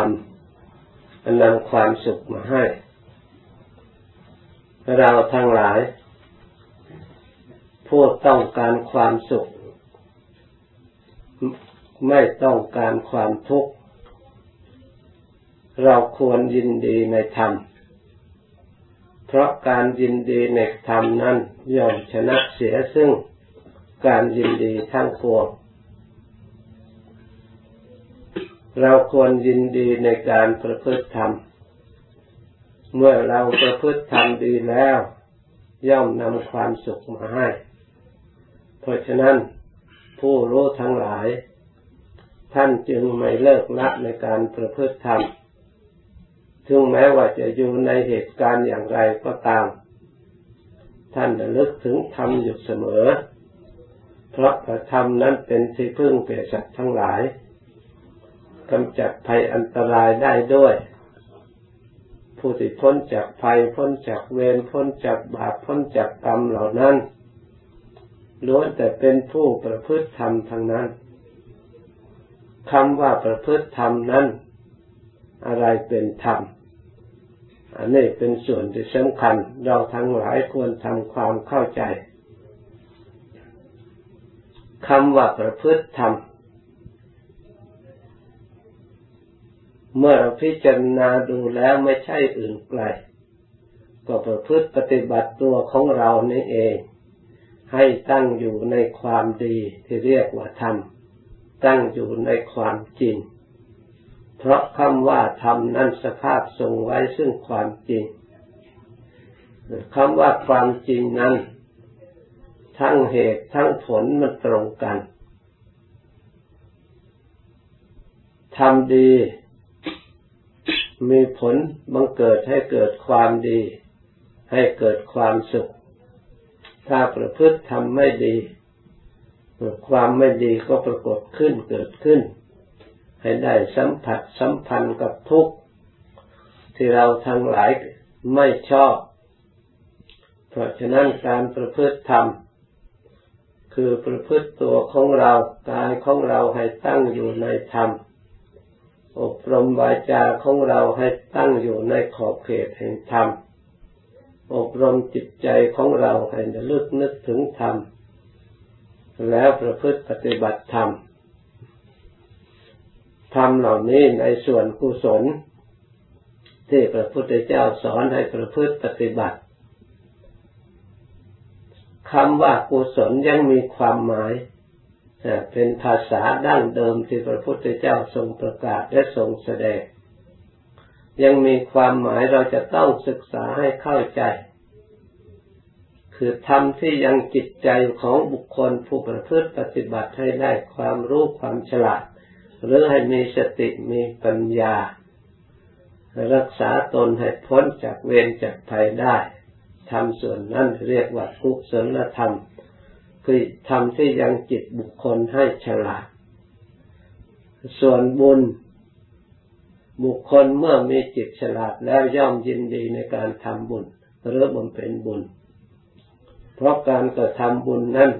รมนำความสุขมาให้ เราทั้งหลาย ผู้ต้องการความสุข ไม่ต้องการความทุกข์ เราควรยินดีในธรรม เพราะการยินดีในธรรมนั้นย่อมชนะเสียซึ่งการยินดีทั้งปวง เราควรยินดีในการประพฤติธรรม เมื่อเราประพฤติธรรมดีแล้ว ย่อมนำความสุขมาให้ เพราะฉะนั้นผู้รู้ทั้งหลาย ท่านจึงไม่เลิกละในการประพฤติธรรม ถึงแม้ว่าจะอยู่ในเหตุการณ์อย่างไรก็ตาม ท่านระลึกถึงธรรมอยู่เสมอ เพราะธรรมนั้นเป็นที่พึ่งแก่สัตว์ทั้งหลาย กำจัดภัยอันตรายได้ด้วย ผู้ที่พ้นจากภัยพ้นจากเวรพ้นจากบาปพ้นจากกรรมเหล่านั้นล้วนแต่เป็นผู้ประพฤติธรรมทั้งนั้นคำว่าประพฤติธรรมนั้น อะไรเป็นธรรม อันนี้เป็นส่วนที่สำคัญ เราทั้งหลายควรทำความเข้าใจคำว่าประพฤติธรรม เมื่อเราพิจารณาดูแล้วไม่ใช่อื่นไกล ก็ประพฤติปฏิบัติตัวของเรานี่เอง ให้ตั้งอยู่ในความดีที่เรียกว่าธรรม ตั้งอยู่ในความจริง เพราะคำว่าธรรมนั้นสภาพทรงไว้ซึ่งความจริงคำว่าความจริงนั้น ทั้งเหตุทั้งผลมันตรงกันทำดี มีผลบังเกิดให้เกิดความดี ให้เกิดความสุข ถ้าประพฤติทำไม่ดี ความไม่ดีก็ปรากฏขึ้นเกิดขึ้น ให้ได้สัมผัสสัมพันธ์กับทุกข์ ที่เราทั้งหลายไม่ชอบ เพราะฉะนั้นการประพฤติธรรมคือประพฤติตัวของเรากายของเราให้ตั้งอยู่ในธรรม อบรมวาจาของเราให้ตั้งอยู่ในขอบเขตแห่งธรรม อบรมจิตใจของเราให้ระลึกนึกถึงธรรม แล้วประพฤติปฏิบัติธรรม ธรรมเหล่านี้ในส่วนกุศล ที่พระพุทธเจ้าสอนให้ประพฤติปฏิบัติคำว่ากุศลยังมีความหมาย เป็นภาษาดั้งเดิมที่พระพุทธเจ้าทรงประกาศและทรงแสดง ยังมีความหมายเราจะต้องศึกษาให้เข้าใจ คือทำที่ยังจิตใจของบุคคลผู้ประพฤติปฏิบัติให้ได้ความรู้ความฉลาด หรือให้มีสติมีปัญญา รักษาตนให้พ้นจากเวรจากภัยได้ทำส่วนนั้นเรียกว่ากุศลธรรม คือทำที่ยังจิตบุคคลให้ฉลาด ส่วนบุญ บุคคลเมื่อมีจิตฉลาดแล้วย่อมยินดีในการทำบุญหรือบำเพ็ญบุญ เพราะการกระทำบุญนั้น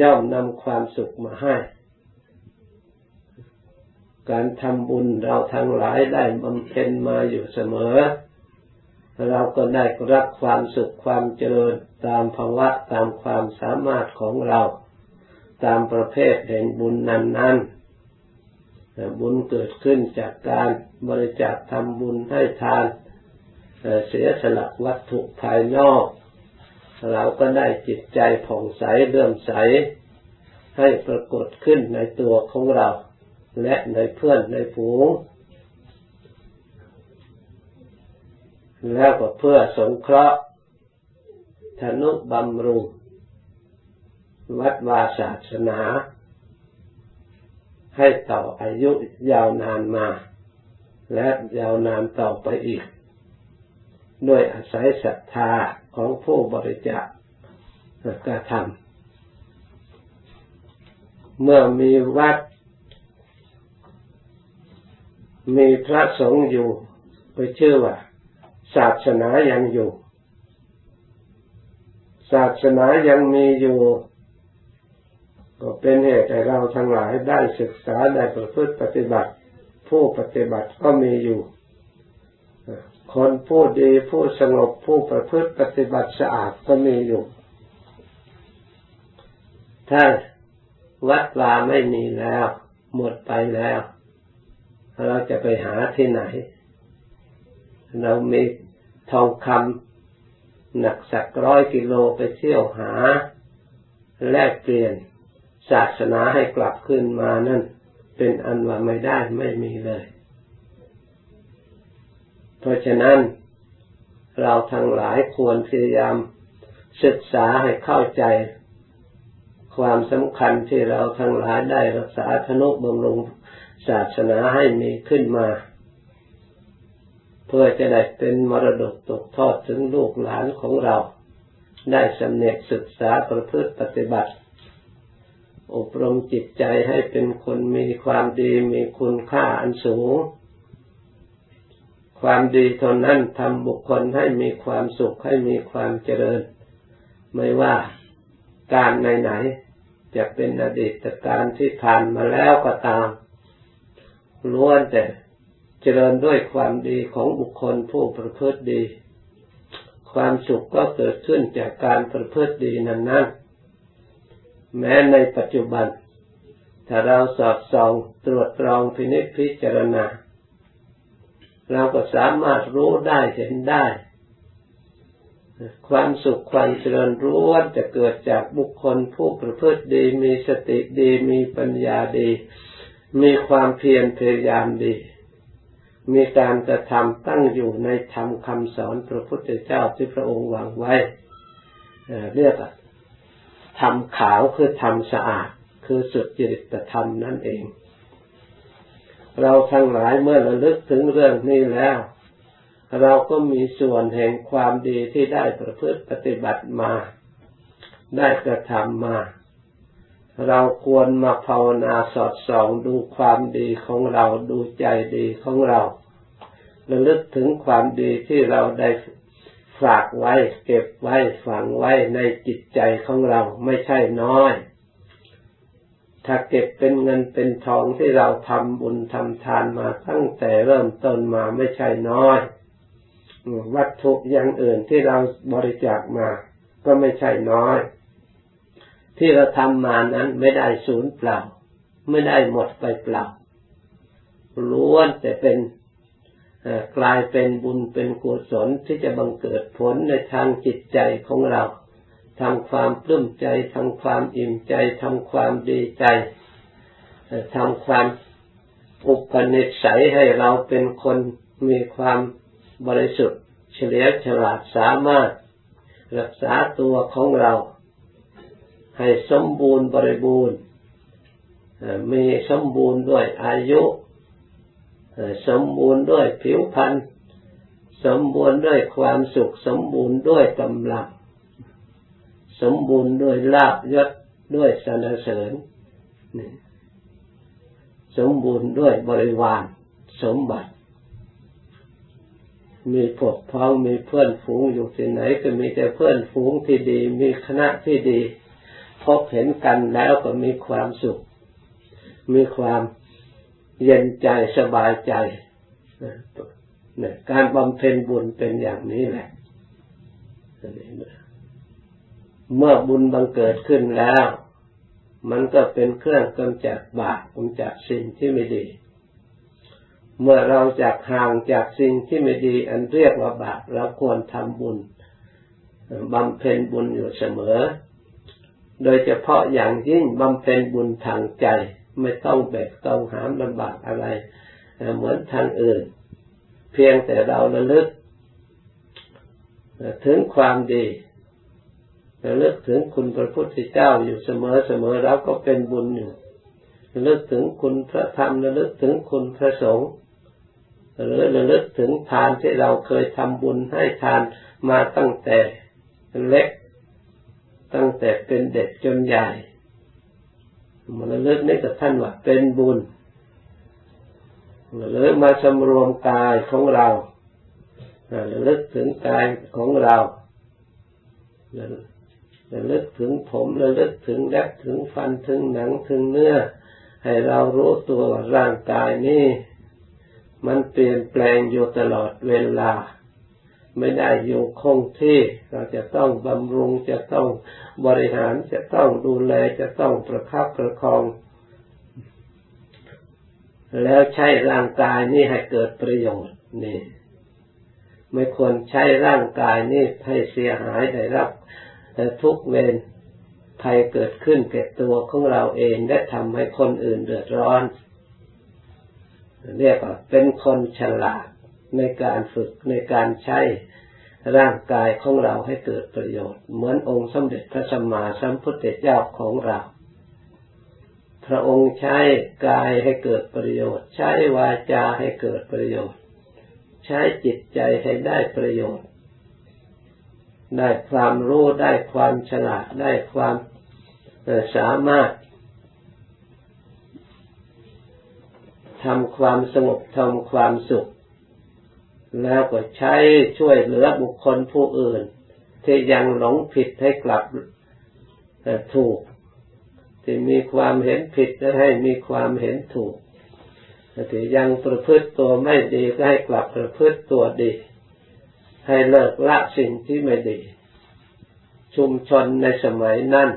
ย่อมนำความสุขมาให้ การทำบุญเราทั้งหลายได้บำเพ็ญมาอยู่เสมอ เราก็ได้รับความสุขความเจริญตามภาวะตามความสามารถของเรา ตามประเภทแห่งบุญนั้นๆบุญเกิดขึ้นจากการบริจาคทำบุญให้ทานเสียสละวัตถุภายนอก เราก็ได้จิตใจผ่องใสเลื่อมใส ให้ปรากฏขึ้นในตัวของเรา และในเพื่อนในฝูง แล้วก็เพื่อสงเคราะห์ธนุบำรุง วัดวาศาสนา ให้ต่ออายุยาวนานมา และยาวนานต่อไปอีก ด้วยอาศัยศรัทธาของผู้บริจาคกระทำเมื่อมีวัด มีพระสงฆ์อยู่ไปชื่อว่า ศาสนายังอยู่ ศาสนายังมีอยู่ ก็เป็นเหตุให้เราทั้งหลายได้ศึกษาได้ประพฤติปฏิบัติ ผู้ปฏิบัติก็มีอยู่ คนผู้ดีผู้สงบผู้ประพฤติปฏิบัติสะอาดก็มีอยู่ ถ้าวัดวาไม่มีแล้ว หมดไปแล้ว เราจะไปหาที่ไหน เรามีทองคำหนักสักร้อยกิโลไปเที่ยวหา แลกเปลี่ยนศาสนาให้กลับขึ้นมานั่น เป็นอันว่าไม่ได้ไม่มีเลย เพราะฉะนั้น เราทั้งหลายควรพยายามศึกษาให้เข้าใจ ความสำคัญที่เราทั้งหลายได้รักษาธนุบำรุงศาสนาให้มีขึ้นมา เพื่อจะได้เป็นมรดกตกทอดถึงลูกหลานของเรา ได้สำเนียกศึกษาประพฤติปฏิบัติ อบรมจิตใจให้เป็นคนมีความดีมีคุณค่าอันสูง ความดีเท่านั้นทำบุคคลให้มีความสุขให้มีความเจริญ ไม่ว่าการไหนๆจะเป็นอดีตการที่ผ่านมาแล้วก็ตามล้วนแต่ จริญด้วยความดีของบุคคลผู้ประพฤติดี ความสุขก็เกิดขึ้นจากการประพฤติดีนั้นๆ แม้ในปัจจุบัน ถ้าเราสอดส่องตรวจตรองพินิจพิจารณา เราก็สามารถรู้ได้เห็นได้ ความสุขความเจริญรู้ว่าจะเกิดจากบุคคลผู้ประพฤติดี มีสติดี มีปัญญาดี มีความเพียรพยายามดี มีการกระทำตั้งอยู่ในธรรมคำสอนพระพุทธเจ้าที่พระองค์วางไว้เรียกทำขาวคือทำสะอาด คือสุดจริตธรรมนั่นเอง เราทั้งหลายเมื่อระลึกถึงเรื่องนี้แล้ว เราก็มีส่วนแห่งความดีที่ได้ประพฤติปฏิบัติมา ได้กระทำมา เราควรมาภาวนาสอดส่องดูความดีของเราดูใจดีของเราระลึกถึงความดีที่เราได้ฝากไว้ เก็บไว้ฝังไว้ในจิตใจของเราไม่ใช่น้อย ถ้าเก็บเป็นเงินเป็นทองที่เราทำบุญทำทานมาตั้งแต่เริ่มต้นมาไม่ใช่น้อย วัตถุอย่างอื่นที่เราบริจาคมา ก็ไม่ใช่น้อย ที่เราทำมานั้นไม่ได้สูญเปล่า ไม่ได้หมดไปเปล่าล้วนแต่เป็นกลายเป็นบุญเป็นกุศลที่จะบังเกิดผลในทางจิตใจของเราทำความปลื้มใจทำความอิ่มใจทำความดีใจทำความอุปนิสัยให้เราเป็นคนมีความบริสุทธิ์ เฉลียวฉลาดสามารถ รักษาตัวของเรา ให้สมบูรณ์บริบูรณ์มีสมบูรณ์ด้วยอายุ สมบูรณ์ด้วยผิวพรรณสมบูรณ์ด้วยความสุข สมบูรณ์ด้วยกำลัง สมบูรณ์ด้วยลาบยศด้วยสรรเสริญสมบูรณ์ด้วยบริวารสมบัติ มีพวกพ้องมีเพื่อนฝูงอยู่ที่ไหนก็มีแต่เพื่อนฝูงที่ดี มีคณะที่ดี พบเห็นกันแล้วก็มีความสุข มีความเย็นใจสบายใจการบำเพ็ญบุญเป็นอย่างนี้แหละเมื่อบุญบังเกิดขึ้นแล้ว มันก็เป็นเครื่องกำจัดบาปกำจัดสิ่งที่ไม่ดี เมื่อเราจากห่างจากสิ่งที่ไม่ดี อันเรียกว่าบาปเราควรทำบุญบำเพ็ญบุญอยู่เสมอ โดยเฉพาะอย่างยิ่งบำเพ็ญบุญทางใจ ไม่ต้องแบกต้องหามลำบากอะไร เหมือนทางอื่น เพียงแต่เราระลึก ถึงความดีระลึกถึงคุณพระพุทธเจ้าอยู่เสมอเสมอเราก็เป็นบุญอยู่ระลึกถึงคุณพระธรรมระลึกถึงคุณพระสงฆ์หรือระลึกถึงทานที่เราเคยทำบุญให้ทานมาตั้งแต่เล็ก ตั้งแต่เป็นเด็กจนใหญ่มันเลิกนี่กับท่านว่าเป็นบุญเลิกมาสำรวมกายของเราระลึกถึงกายของเราระลึกถึงผมระลึกถึงเล็บถึงฟันถึงหนังถึงเนื้อ ให้เรารู้ตัวว่าร่างกายนี้มันเปลี่ยนแปลงอยู่ตลอดเวลา ไม่ได้อยู่คงที่เราจะต้องบำรุงจะต้องบริหารจะต้องดูแลจะต้องประคับประคอง แล้วใช้ร่างกายนี้ให้เกิดประโยชน์นี่ ไม่ควรใช้ร่างกายนี้ให้เสียหายได้รับทุกเวรภัยเกิดขึ้นแก่ตัวของเราเองและทำให้คนอื่นเดือดร้อนเรียกว่าเป็นคนฉลาด ในการฝึกในการใช้ร่างกายของเราให้เกิดประโยชน์ เหมือนองค์สมเด็จพระสัมมาสัมพุทธเจ้าของเรา พระองค์ใช้กายให้เกิดประโยชน์ ใช้วาจาให้เกิดประโยชน์ ใช้จิตใจให้ได้ประโยชน์ ได้ความรู้ได้ความฉลาดได้ความสามารถทำความสงบทำความสุข แล้วก็ใช้ช่วยเหลือบุคคลผู้อื่น ที่ยังหลงผิดให้กลับถูก ที่มีความเห็นผิดจะให้มีความเห็นถูกที่ยังประพฤติตัวไม่ดีก็ให้กลับประพฤติตัวดี ให้เลิกละสิ่งที่ไม่ดี ชุมชนในสมัยนั้น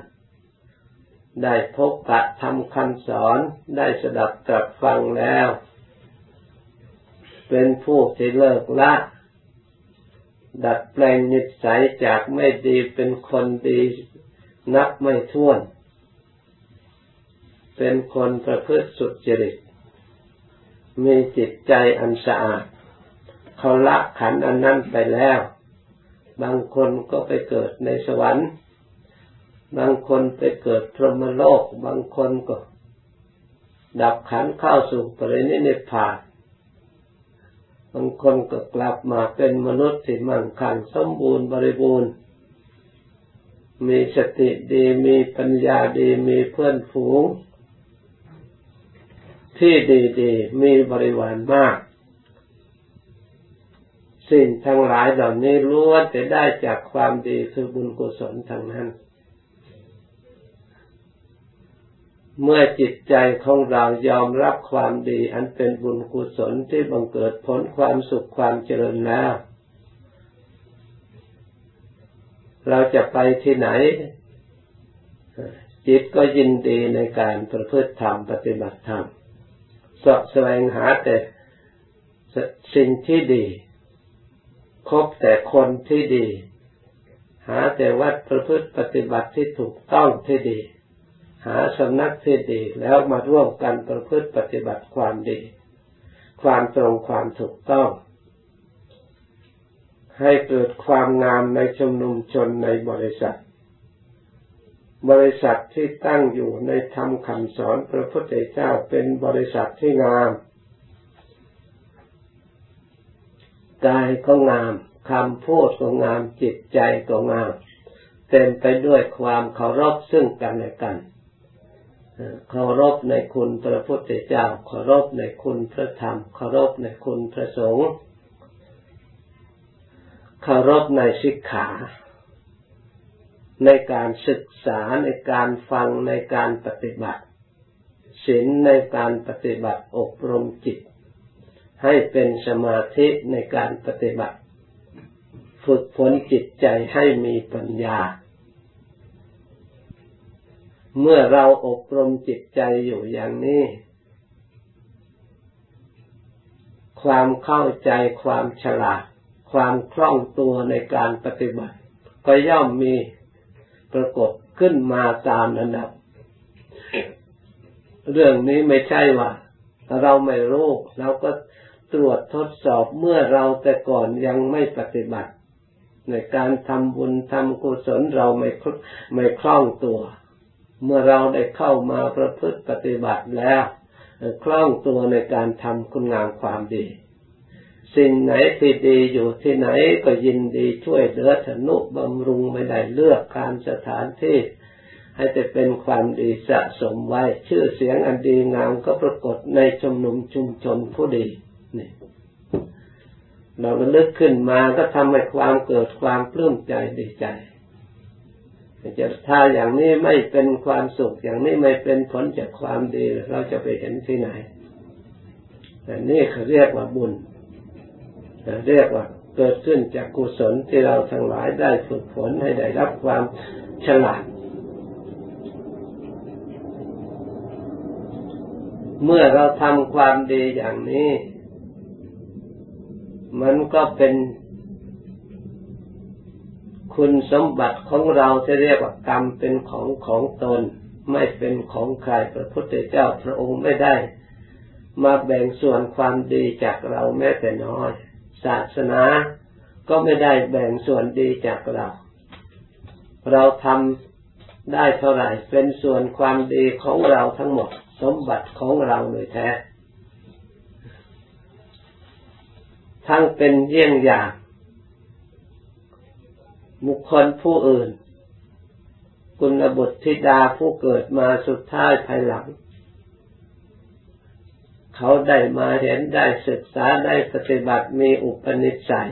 ได้พบกะทำคำสอนได้สดับตรับฟังแล้ว เป็นผู้ที่เลิกละ ดัดแปลงนิสัยจากไม่ดีเป็นคนดีนับไม่ถ้วน เป็นคนประพฤติสุจริต มีจิตใจอันสะอาด เขาละขันอันนั้นไปแล้ว บางคนก็ไปเกิดในสวรรค์ บางคนไปเกิดพรหมโลก บางคนก็ ดับขันเข้าสู่ปรินิพพาน บางคนก็กลับมาเป็นมนุษย์ที่มั่งคั่งสมบูรณ์บริบูรณ์ มีสติดีมีปัญญาดีมีเพื่อนฝูง ที่ดีๆมีบริวารมากสิ่งทั้งหลายเหล่านี้ล้วนจะได้จากความดีคือบุญกุศลทั้งนั้น เมื่อจิตใจของเรายอมรับความดี อันเป็นบุญกุศลที่บังเกิดผลความสุขความเจริญแล้ว เราจะไปที่ไหน จิตก็ยินดีในการประพฤติธรรมปฏิบัติธรรมสะแสวงหาแต่สิ่งที่ดี คบแต่คนที่ดี หาแต่วัดประพฤติปฏิบัติที่ถูกต้องที่ดี หาสำนักที่ดีแล้วมาร่วมกันประพฤติปฏิบัติความดี ความตรงความถูกต้อง ให้เกิดความงามในชุมนุมชนในบริษัท บริษัทที่ตั้งอยู่ในธรรมคำสอนพระพุทธเจ้าเป็นบริษัทที่งามกายก็งามคำพูดก็งามจิตใจก็งาม เต็มไปด้วยความเคารพซึ่งกันและกัน เคารพในคุณพระพุทธเจ้าเคารพในคุณพระธรรมเคารพในคุณพระสงฆ์เคารพในศิกขา ในการศึกษาในการฟังในการปฏิบัติศีลในการปฏิบัติอบรมจิต ให้เป็นสมาธิในการปฏิบัติ ฝึกฝนจิตใจให้มีปัญญา เมื่อเราอบรมจิตใจอยู่อย่างนี้ ความเข้าใจความฉลาด ความคล่องตัวในการปฏิบัติ ก็ย่อมมีปรากฏขึ้นมาตามระดับ เรื่องนี้ไม่ใช่ว่าเราไม่รู้เราก็ตรวจทดสอบเมื่อเราแต่ก่อนยังไม่ปฏิบัติ ในการทำบุญทำกุศลเราไม่ไม่คล่องตัว เมื่อเราได้เข้ามาประพฤติปฏิบัติแล้วคล่องตัวในการทำคุณงามความดี สิ่งไหนที่ดีอยู่ที่ไหนก็ยินดีช่วยเหลือธนุบำรุงไม่ได้เลือกการสถานที่ ให้จะเป็นความดีสะสมไว้ ชื่อเสียงอันดีงามก็ปรากฏในชุมนุมชุมชนผู้ดีนี่เราระลึกขึ้นมาก็ทำให้ความเกิดความปลื้มใจดีใจ จะถ้าอย่างนี้ไม่เป็นความสุข อย่างนี้ไม่เป็นผลจากความดี เราจะไปเห็นที่ไหนแต่นี่เขาเรียกว่าบุญเรียกว่าเกิดขึ้นจากกุศลที่เราทั้งหลายได้ฝึกฝนให้ได้รับความฉลาด เมื่อเราทำความดีอย่างนี้ มันก็เป็น คุณสมบัติของเราที่เรียกว่ากรรมเป็นของของตน ไม่เป็นของใครพระพุทธเจ้าพระองค์ไม่ได้ มาแบ่งส่วนความดีจากเราแม้แต่น้อย ศาสนาก็ไม่ได้แบ่งส่วนดีจากเรา เราทำได้เท่าไหร่เป็นส่วนความดีของเราทั้งหมด สมบัติของเราเลยแท้ ทั้งเป็นเยี่ยงอย่าง บุคคลผู้อื่น คุณบุตรธิดาผู้เกิดมาสุดท้ายภายหลัง เขาได้มาเห็นได้ศึกษาได้ปฏิบัติมีอุปนิสัย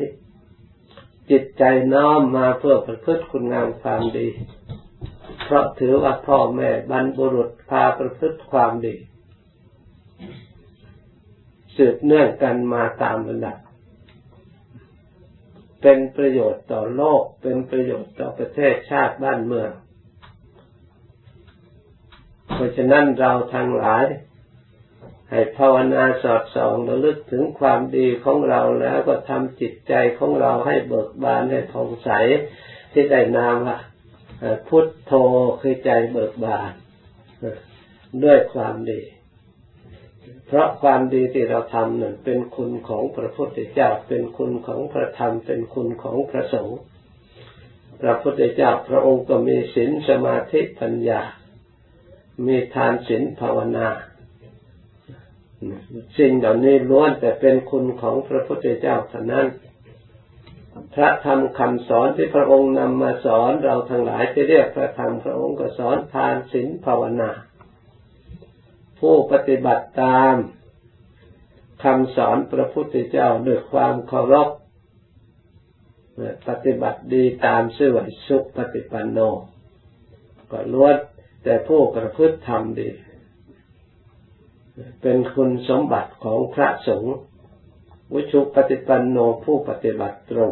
จิตใจน้อมมาเพื่อประพฤติคุณงามความดี เพราะถือว่าพ่อแม่บรรบุรุษพาประพฤติความดี สืบเนื่องกันมาตามระดับ เป็นประโยชน์ต่อโลก เป็นประโยชน์ต่อประเทศชาติบ้านเมือง เพราะฉะนั้นเราทั้งหลาย ให้ภาวนาสอดส่องระลึกถึงความดีของเราแล้วก็ทำจิตใจของเราให้เบิกบานให้ผ่องใสที่ได้นามว่าพุทโธคือใจเบิกบานด้วยความดี เพราะความดีที่เราทำนั้นเป็นคุณของพระพุทธเจ้า เป็นคุณของพระธรรม เป็นคุณของพระสงฆ์ พระพุทธเจ้าพระองค์ก็มีศีลสมาธิปัญญา มีทานศีลภาวนาสิ่งเหล่านี้ล้วนแต่เป็นคุณของพระพุทธเจ้าเท่านั้น พระธรรมคำสอนที่พระองค์นำมาสอนเราทั้งหลายที่เรียกพระธรรมพระองค์ก็สอนทานศีลภาวนา ผู้ปฏิบัติตามคำสอนพระพุทธเจ้าด้วยความเคารพปฏิบัติดีตามสื่อสุปฏิปันโน ก็ล้วนแต่ผู้ประพฤติธรรมดี เป็นคุณสมบัติของพระสงฆ์วิชุปฏิปันโนผู้ปฏิบัติตรง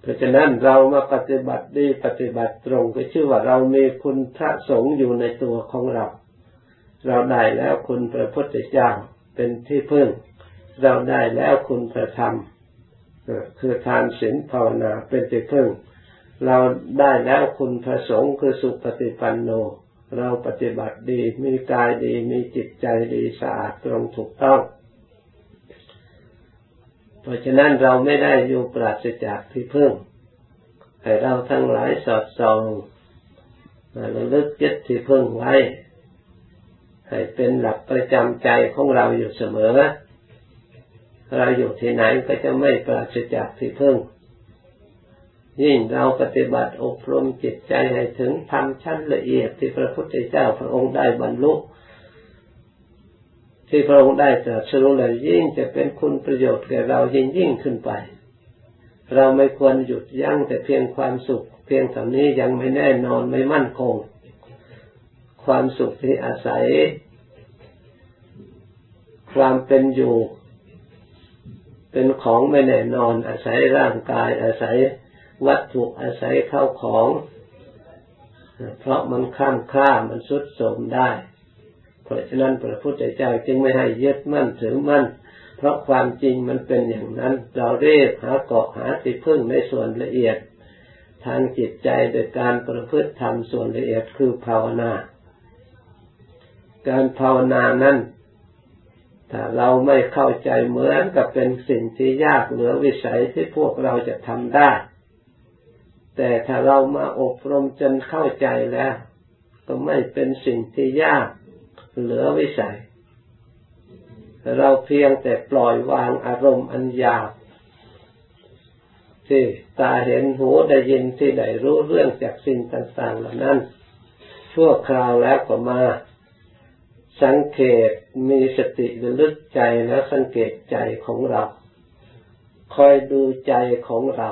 เพราะฉะนั้นเรามาปฏิบัติดีปฏิบัติตรง ก็ชื่อว่าเรามีคุณพระสงฆ์อยู่ในตัวของเรา เราได้แล้วคุณพระพุทธเจ้าเป็นที่พึ่ง เราได้แล้วคุณพระธรรมคือทานศีลภาวนาเป็นที่พึ่ง เราได้แล้วคุณพระสงฆ์คือสุปฏิปันโน เราปฏิบัติดีมีกายดีมีจิตใจดีสะอาดตรงถูกต้อง เพราะฉะนั้นเราไม่ได้อยู่ปราศจากที่พึ่งให้เราทั้งหลายสอดส่องระลึกยึดที่พึ่งไว้ ให้เป็นหลักประจำใจของเราอยู่เสมอ เราอยู่ที่ไหนก็จะไม่ปราศจากที่พึ่ง ยิ่งเราปฏิบัติอบรมจิตใจให้ถึงทำชั้นละเอียดที่พระพุทธเจ้าพระองค์ได้บรรลุที่พระองค์ได้ตรัสรู้แล้วยิ่งจะเป็นคุณประโยชน์แก่เรายิ่งยิ่งขึ้นไป เราไม่ควรหยุดยั้งแต่เพียงความสุข เพียงเท่านี้ยังไม่แน่นอนไม่มั่นคง ความสุขที่อาศัย ความเป็นอยู่ เป็นของไม่แน่นอน อาศัยร่างกายอาศัยวัตถุอาศัยเข้าของ เพราะมันข้ามค่ามันสุดโทมได้ เพราะฉะนั้นพระพุทธเจ้าจึงไม่ให้ยึดมั่นถือมั่น เพราะความจริงมันเป็นอย่างนั้น เราเรียกหาเกาะหาติพึ่งในส่วนละเอียด ทางจิตใจโดยการประพฤติธรรมส่วนละเอียดคือภาวนา การภาวนานั้นถ้าเราไม่เข้าใจเหมือนกับเป็นสิ่งที่ยากเหลือวิสัยที่พวกเราจะทำได้ แต่ถ้าเรามาอบรมจนเข้าใจแล้ว ก็ไม่เป็นสิ่งที่ยากเหลือวิสัย เราเพียงแต่ปล่อยวางอารมณ์อันยากที่ตาเห็นหูได้ยินที่ได้รู้เรื่องจากสิ่งต่างๆเหล่านั้น ชั่วคราวแล้วก็มา สังเกตมีสติระลึกใจแล้วสังเกตใจของเรา คอยดูใจของเรา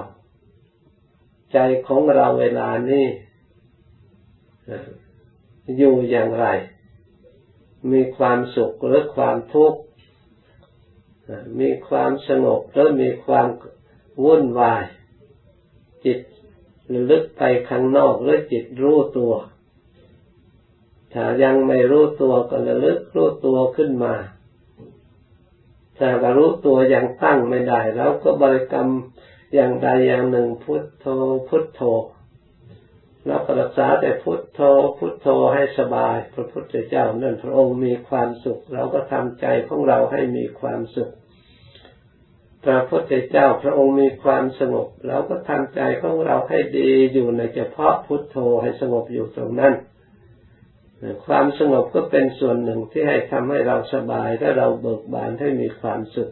ใจของเราเวลานี้อยู่อย่างไร มีความสุขหรือความทุกข์ มีความสงบหรือมีความวุ่นวาย จิตระลึกไปข้างนอกหรือจิตรู้ตัว ถ้ายังไม่รู้ตัวก็ระลึกรู้ตัวขึ้นมา ถ้ารู้ตัวยังตั้งไม่ได้ แล้วก็บริกรรมอย่างใดอย่างหนึ่งพุทโธพุทโธเราก็รักษาแต่พุทโธพุทโธให้สบาย พระพุทธเจ้านั่นพระองค์มีความสุข เราก็ทำใจของเราให้มีความสุข พระพุทธเจ้าพระองค์มีความสงบ เราก็ทำใจของเราให้ดีอยู่ในเฉพาะพุทโธให้สงบอยู่ตรงนั้น ความสงบก็เป็นส่วนหนึ่งที่ให้ทำให้เราสบายและเราเบิกบานให้มีความสุข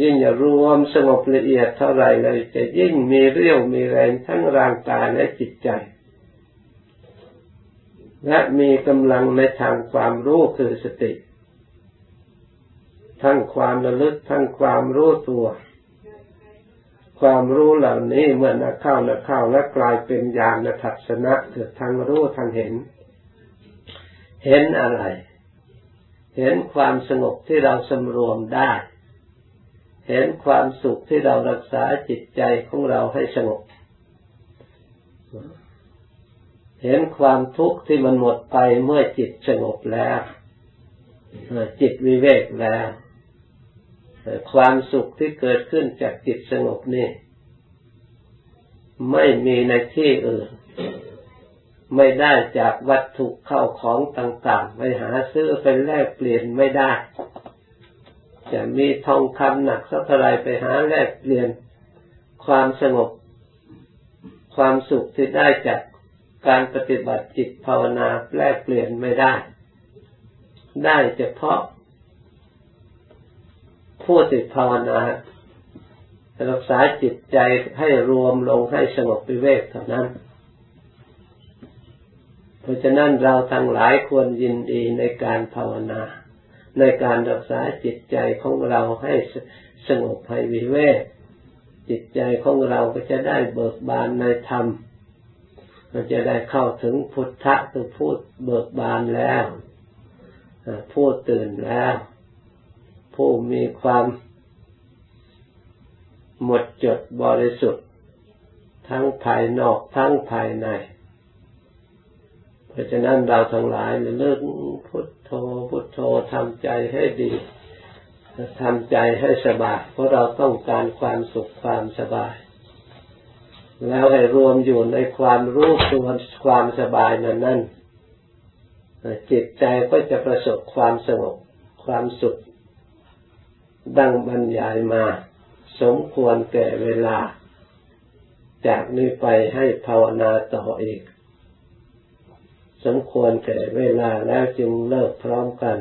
ยิ่งจะรวมสงบละเอียดเท่าไรเลยจะยิ่งมีเรี่ยวมีแรงทั้งร่างกายและจิตใจ และมีกำลังในทางความรู้คือสติ ทั้งความระลึกทั้งความรู้ตัว ความรู้เหล่านี้เมื่อนักเข้านักเข้าและกลายเป็นญาณทัศนะเกิดทางรู้ทางเห็น เห็นอะไร เห็นความสงบที่เราสำรวมได้ เห็นความสุขที่เรารักษาจิตใจของเราให้สงบ เห็นความทุกข์ที่มันหมดไปเมื่อจิตสงบแล้วจิตวิเวกแล้ว ความสุขที่เกิดขึ้นจากจิตสงบนี่ ไม่มีในที่อื่น ไม่ได้จากวัตถุเข้าของต่าง ๆ ไปหาซื้อเป็นแลกเปลี่ยนไม่ได้ จะมีทองคำหนักสักเท่าไรไปหาแลกเปลี่ยนความสงบ ความสุขที่ได้จากการปฏิบัติจิตภาวนาแลกเปลี่ยนไม่ได้ ได้เฉพาะ ผู้ติดภาวนารักษาจิตใจให้รวมลงให้สงบวิเวกเท่านั้น ราะฉะนั้นเราทั้งหลายควรยินดีในการภาวนา ในการรักษาจิตใจของเราให้สงบให้วิเวกจิตใจของเราก็จะได้เบิกบานในธรรมมันจะได้เข้าถึงพุทธะคือพูดเบิกบานแล้วผู้ตื่นแล้ว ผู้มีความหมดจดบริสุทธิ์ ทั้งภายนอกทั้งภายใน เพราะฉะนั้นเราทั้งหลายเลิกพุทโธพุทโธทำใจให้ดีทำใจให้สบาย เพราะเราต้องการความสุขความสบาย แล้วให้รวมอยู่ในความรู้ตัวความสบายนั้นนั่นจิตใจก็จะประสบความสงบความสุข ดังบรรยายมา สมควรแก่เวลา จากนี้ไปให้ภาวนาต่ออีก มควรแก่เวลาแล้วจึงเลิกพร้อมกัน